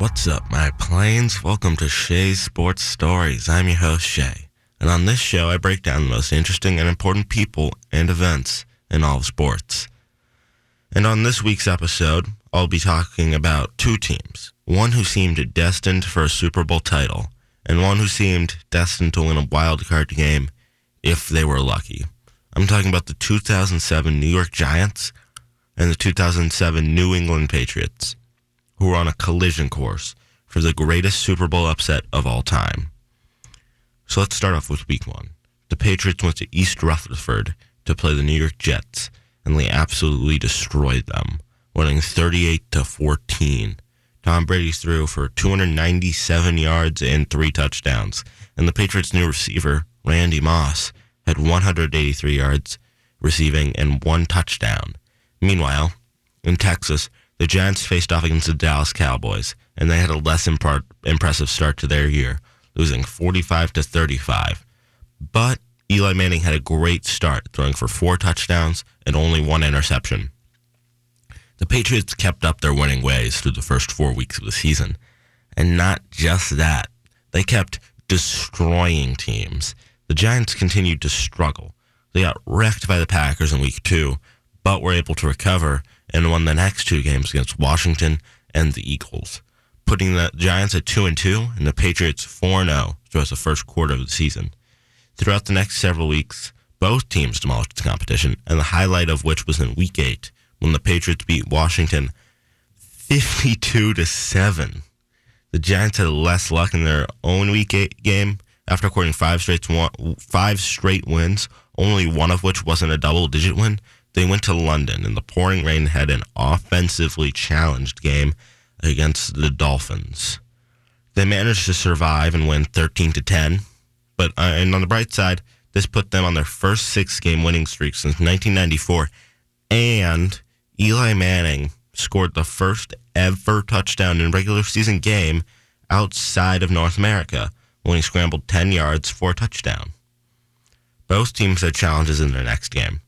What's up, my planes? Welcome to Shay's Sports Stories. I'm your host, Shay. And on this show, I break down the most interesting and important people and events in all of sports. And on this week's episode, I'll be talking about two teams one who seemed destined for a Super Bowl title, and one who seemed destined to win a wild card game if they were lucky. I'm talking about the 2007 New York Giants and the 2007 New England Patriots who were on a collision course for the greatest Super Bowl upset of all time. So let's start off with week one. The Patriots went to East Rutherford to play the New York Jets, and they absolutely destroyed them, winning 38 to 14. Tom Brady threw for 297 yards and three touchdowns, and the Patriots' new receiver, Randy Moss, had 183 yards receiving and one touchdown. Meanwhile, in Texas, the Giants faced off against the Dallas Cowboys, and they had a less impressive start to their year, losing 45 to 35. But Eli Manning had a great start, throwing for four touchdowns and only one interception. The Patriots kept up their winning ways through the first four weeks of the season. And not just that, they kept destroying teams. The Giants continued to struggle. They got wrecked by the Packers in week two, but were able to recover and won the next two games against Washington and the Eagles, putting the Giants at 2 and 2 and the Patriots 4 0 throughout the first quarter of the season. Throughout the next several weeks, both teams demolished the competition, and the highlight of which was in week 8 when the Patriots beat Washington 52 to 7. The Giants had less luck in their own week 8 game after recording five straight five straight wins, only one of which wasn't a double digit win. They went to London in the pouring rain, had an offensively challenged game against the Dolphins. They managed to survive and win 13 to 10, but uh, and on the bright side, this put them on their first six-game winning streak since 1994, and Eli Manning scored the first ever touchdown in a regular season game outside of North America when he scrambled 10 yards for a touchdown. Both teams had challenges in their next game.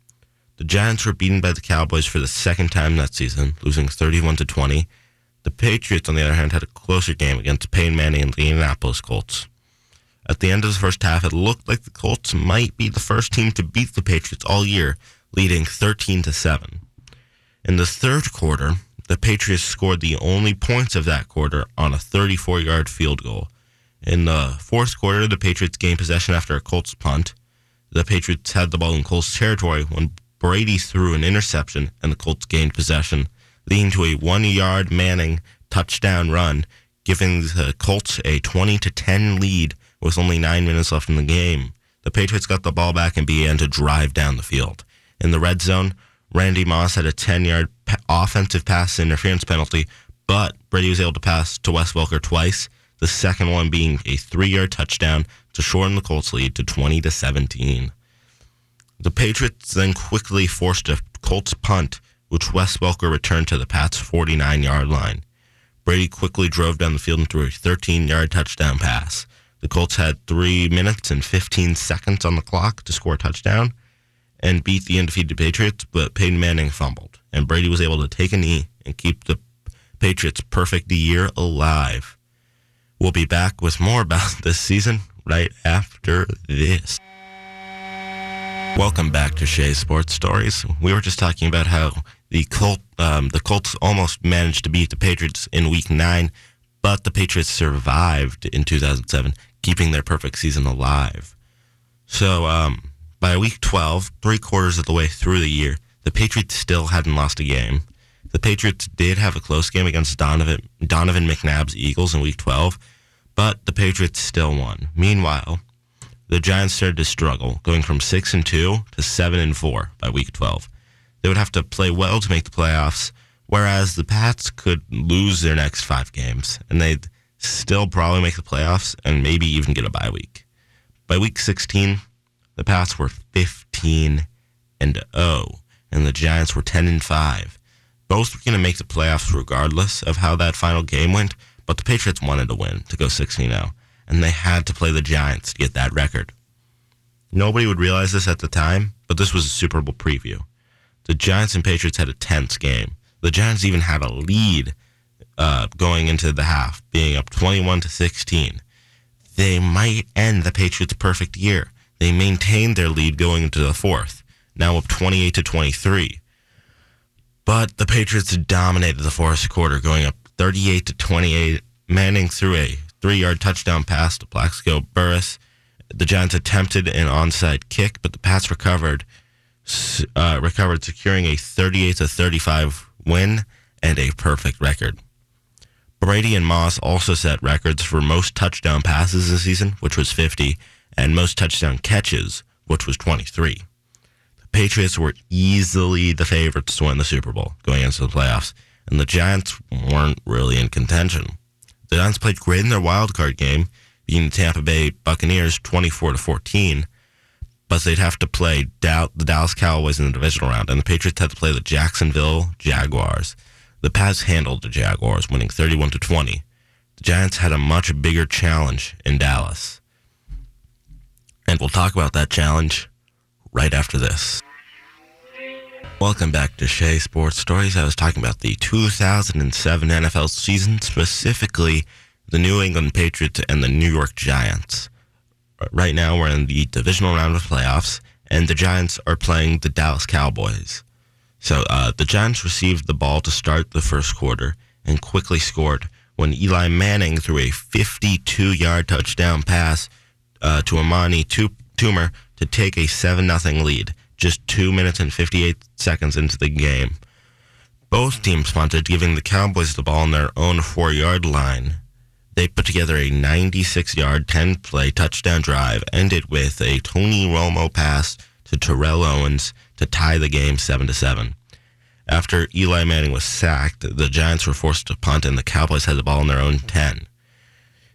The Giants were beaten by the Cowboys for the second time that season, losing 31 to 20. The Patriots, on the other hand, had a closer game against Peyton Manning and the Indianapolis Colts. At the end of the first half, it looked like the Colts might be the first team to beat the Patriots all year, leading 13 to 7. In the third quarter, the Patriots scored the only points of that quarter on a 34-yard field goal. In the fourth quarter, the Patriots gained possession after a Colts punt. The Patriots had the ball in Colts territory when Brady threw an interception and the Colts gained possession, leading to a one yard Manning touchdown run, giving the Colts a 20 to 10 lead with only nine minutes left in the game. The Patriots got the ball back and began to drive down the field. In the red zone, Randy Moss had a 10 yard offensive pass interference penalty, but Brady was able to pass to Wes Welker twice, the second one being a three yard touchdown to shorten the Colts lead to 20 to 17. The Patriots then quickly forced a Colts punt, which Wes Welker returned to the Pats' 49 yard line. Brady quickly drove down the field and threw a 13 yard touchdown pass. The Colts had three minutes and 15 seconds on the clock to score a touchdown and beat the undefeated Patriots, but Peyton Manning fumbled, and Brady was able to take a knee and keep the Patriots' perfect year alive. We'll be back with more about this season right after this. Welcome back to Shay's Sports Stories. We were just talking about how the Colt, um, the Colts almost managed to beat the Patriots in Week Nine, but the Patriots survived in 2007, keeping their perfect season alive. So um, by Week 12, three quarters of the way through the year, the Patriots still hadn't lost a game. The Patriots did have a close game against Donovan, Donovan McNabb's Eagles in Week 12, but the Patriots still won. Meanwhile, the Giants started to struggle, going from six and two to seven and four by week twelve. They would have to play well to make the playoffs, whereas the Pats could lose their next five games and they'd still probably make the playoffs and maybe even get a bye week. By week 16, the Pats were 15 and 0, and the Giants were 10 and 5. Both were going to make the playoffs regardless of how that final game went, but the Patriots wanted to win to go 16 0 and they had to play the Giants to get that record. Nobody would realize this at the time, but this was a Super Bowl preview. The Giants and Patriots had a tense game. The Giants even had a lead uh, going into the half, being up 21 to 16. They might end the Patriots' perfect year. They maintained their lead going into the fourth, now up 28 to 23. But the Patriots dominated the fourth quarter, going up 38 to 28. Manning threw a three-yard touchdown pass to Plaxico Burress. The Giants attempted an onside kick, but the pass recovered, uh, recovered, securing a 38 to 35 win and a perfect record. Brady and Moss also set records for most touchdown passes this season, which was 50, and most touchdown catches, which was 23. The Patriots were easily the favorites to win the Super Bowl going into the playoffs, and the Giants weren't really in contention. The Giants played great in their wild card game, beating the Tampa Bay Buccaneers 24 to 14, but they'd have to play the Dallas Cowboys in the divisional round, and the Patriots had to play the Jacksonville Jaguars. The Pats handled the Jaguars, winning 31 to 20. The Giants had a much bigger challenge in Dallas. And we'll talk about that challenge right after this. Welcome back to Shay Sports Stories. I was talking about the 2007 NFL season, specifically the New England Patriots and the New York Giants. Right now, we're in the divisional round of playoffs, and the Giants are playing the Dallas Cowboys. So uh, the Giants received the ball to start the first quarter and quickly scored when Eli Manning threw a 52 yard touchdown pass uh, to Amani Toomer to take a 7 0 lead just 2 minutes and 58 seconds into the game. Both teams punted, giving the Cowboys the ball on their own four yard line. They put together a 96 yard, 10 play touchdown drive, ended with a Tony Romo pass to Terrell Owens to tie the game 7 to 7. After Eli Manning was sacked, the Giants were forced to punt and the Cowboys had the ball in their own 10.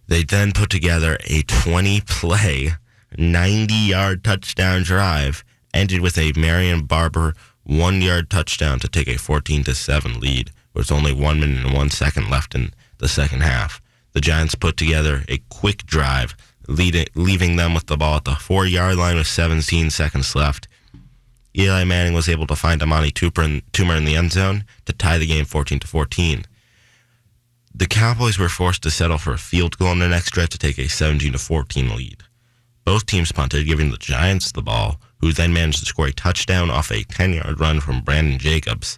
They then put together a 20 play, 90 yard touchdown drive, ended with a Marion Barber one yard touchdown to take a 14 to 7 lead, with only one minute and one second left in the second half. The Giants put together a quick drive, leaving them with the ball at the four yard line with 17 seconds left Eli Manning was able to find Amani Toomer in the end zone to tie the game 14 to 14. The Cowboys were forced to settle for a field goal in the next drive to take a 17 to 14 lead. Both teams punted, giving the Giants the ball, who then managed to score a touchdown off a 10 yard run from Brandon Jacobs.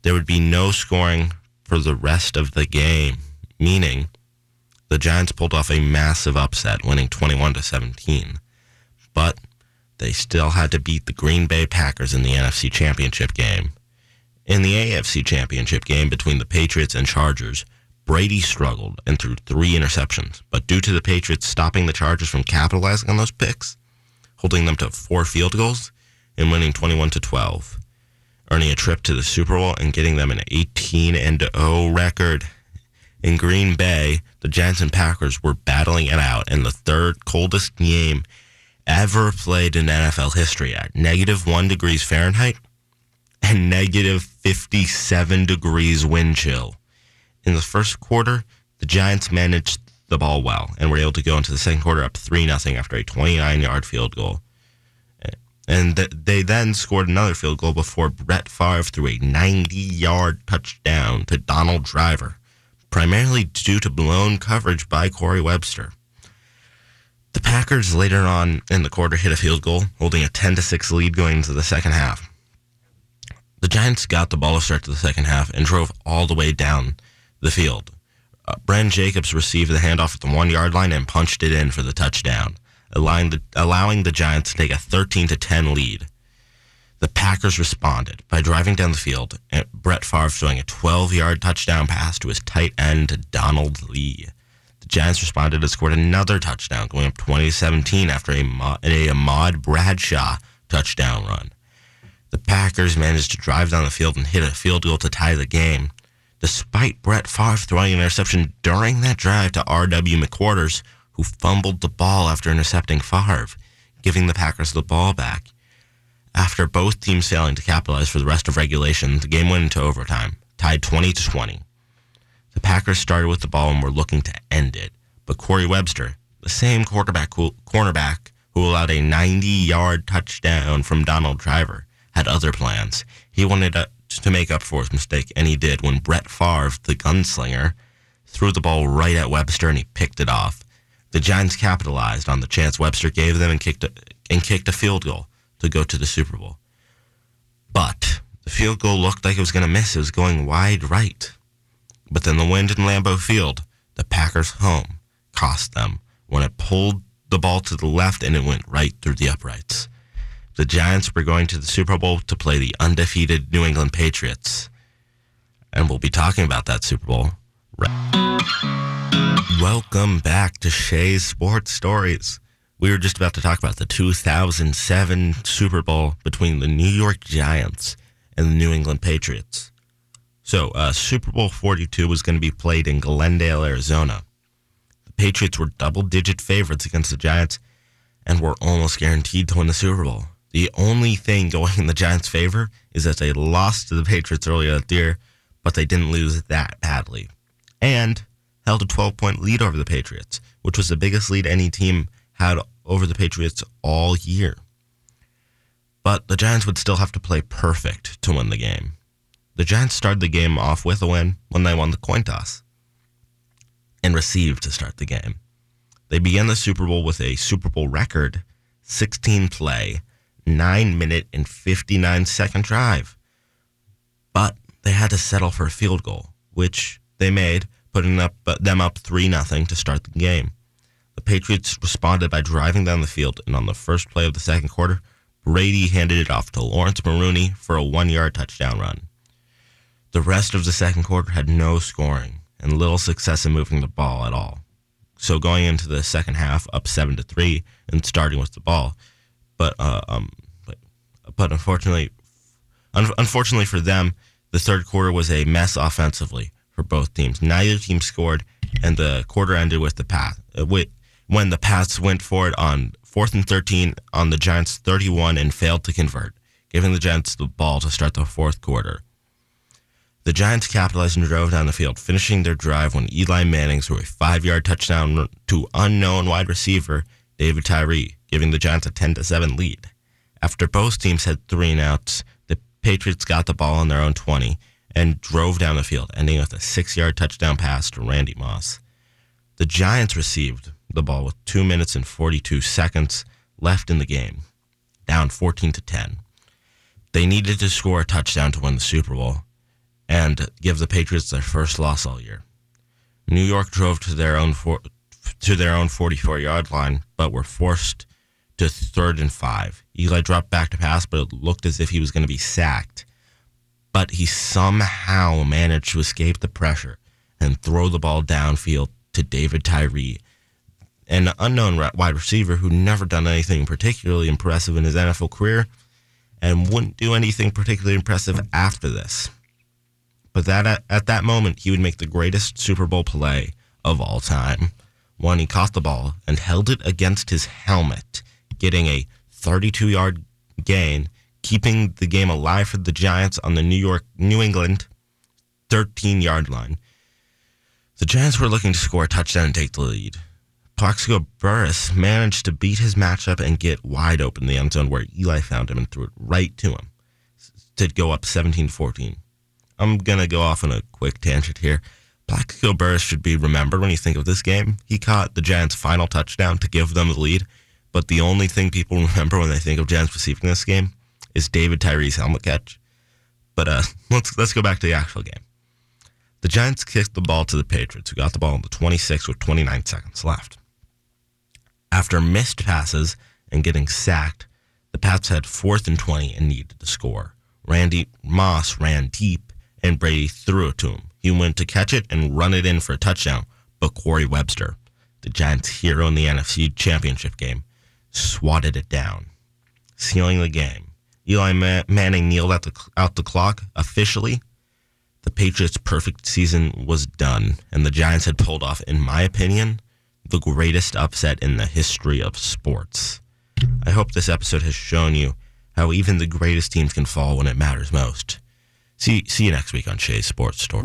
There would be no scoring for the rest of the game, meaning the Giants pulled off a massive upset, winning 21 to 17. But they still had to beat the Green Bay Packers in the NFC Championship game. In the AFC Championship game between the Patriots and Chargers, Brady struggled and threw three interceptions, but due to the Patriots stopping the Chargers from capitalizing on those picks, holding them to four field goals and winning 21 to 12, earning a trip to the Super Bowl and getting them an 18 and 0 record. In Green Bay, the Giants and Packers were battling it out in the third coldest game ever played in NFL history at negative one degrees Fahrenheit and negative 57 degrees wind chill. In the first quarter, the Giants managed the ball well and were able to go into the second quarter up 3 0 after a 29 yard field goal. And they then scored another field goal before Brett Favre threw a 90 yard touchdown to Donald Driver, primarily due to blown coverage by Corey Webster. The Packers later on in the quarter hit a field goal, holding a 10 6 lead going into the second half. The Giants got the ball to start to the second half and drove all the way down the field. Uh, Brandon Jacobs received the handoff at the one yard line and punched it in for the touchdown, allowing the, allowing the Giants to take a 13 to 10 lead. The Packers responded by driving down the field and Brett Favre throwing a 12 yard touchdown pass to his tight end, Donald Lee. The Giants responded and scored another touchdown, going up 20 17 after a, a Ahmad Bradshaw touchdown run. The Packers managed to drive down the field and hit a field goal to tie the game, despite Brett Favre throwing an interception during that drive to R.W. McQuarters, who fumbled the ball after intercepting Favre, giving the Packers the ball back. After both teams failing to capitalize for the rest of regulation, the game went into overtime, tied 20 to 20. The Packers started with the ball and were looking to end it. But Corey Webster, the same quarterback who, cornerback who allowed a 90 yard touchdown from Donald Driver, had other plans. He wanted to, to make up for his mistake, and he did when Brett Favre, the gunslinger, threw the ball right at Webster and he picked it off. The Giants capitalized on the chance Webster gave them and kicked a, and kicked a field goal to go to the Super Bowl. But the field goal looked like it was going to miss. It was going wide right. But then the wind in Lambeau Field, the Packers' home, cost them when it pulled the ball to the left and it went right through the uprights. The Giants were going to the Super Bowl to play the undefeated New England Patriots. And we'll be talking about that Super Bowl. Right. Welcome back to Shay's Sports Stories. We were just about to talk about the 2007 Super Bowl between the New York Giants and the New England Patriots. So, uh, Super Bowl 42 was going to be played in Glendale, Arizona. The Patriots were double digit favorites against the Giants and were almost guaranteed to win the Super Bowl. The only thing going in the Giants' favor is that they lost to the Patriots earlier that year, but they didn't lose that badly. And held a 12 point lead over the Patriots, which was the biggest lead any team had over the Patriots all year. But the Giants would still have to play perfect to win the game. The Giants started the game off with a win when they won the coin toss and received to start the game. They began the Super Bowl with a Super Bowl record 16 play, 9 minute, and 59 second drive. But they had to settle for a field goal, which they made, putting up, uh, them up 3 0 to start the game. The Patriots responded by driving down the field, and on the first play of the second quarter, Brady handed it off to Laurence Maroney for a one yard touchdown run. The rest of the second quarter had no scoring and little success in moving the ball at all. So going into the second half, up seven to three, and starting with the ball, but uh, um, but, but unfortunately, un- unfortunately for them, the third quarter was a mess offensively for both teams. Neither team scored, and the quarter ended with the pass. Uh, with, when the Pats went for it on fourth and 13 on the Giants 31 and failed to convert, giving the Giants the ball to start the fourth quarter. The Giants capitalized and drove down the field, finishing their drive when Eli Manning threw a five yard touchdown to unknown wide receiver David Tyree, giving the Giants a 10 7 lead. After both teams had three and outs, the Patriots got the ball on their own 20 and drove down the field, ending with a six yard touchdown pass to Randy Moss. The Giants received the ball with two minutes and 42 seconds left in the game, down 14 to 10. They needed to score a touchdown to win the Super Bowl and give the Patriots their first loss all year. New York drove to their own for, to their own 44 yard line, but were forced to third and five. Eli dropped back to pass, but it looked as if he was going to be sacked. But he somehow managed to escape the pressure and throw the ball downfield to David Tyree, an unknown wide receiver who never done anything particularly impressive in his NFL career and wouldn't do anything particularly impressive after this. But that at, at that moment, he would make the greatest Super Bowl play of all time when he caught the ball and held it against his helmet, getting a 32 yard gain, keeping the game alive for the Giants on the New York, New England 13 yard line. The Giants were looking to score a touchdown and take the lead. Plaxico Burress managed to beat his matchup and get wide open in the end zone where Eli found him and threw it right to him to go up 17 14. I'm going to go off on a quick tangent here. Plaxico Burress should be remembered when you think of this game. He caught the Giants' final touchdown to give them the lead, but the only thing people remember when they think of Giants receiving this game is David Tyree's helmet catch. But uh, let's let's go back to the actual game. The Giants kicked the ball to the Patriots, who got the ball on the 26 with 29 seconds left. After missed passes and getting sacked, the Pats had fourth and 20 and needed to score. Randy Moss ran deep, and Brady threw it to him. He went to catch it and run it in for a touchdown, but Corey Webster, the Giants' hero in the NFC Championship game, swatted it down, sealing the game. Eli Manning kneeled out the, out the clock officially the Patriots' perfect season was done, and the Giants had pulled off, in my opinion, the greatest upset in the history of sports. I hope this episode has shown you how even the greatest teams can fall when it matters most. See, see you next week on Shay's Sports Story.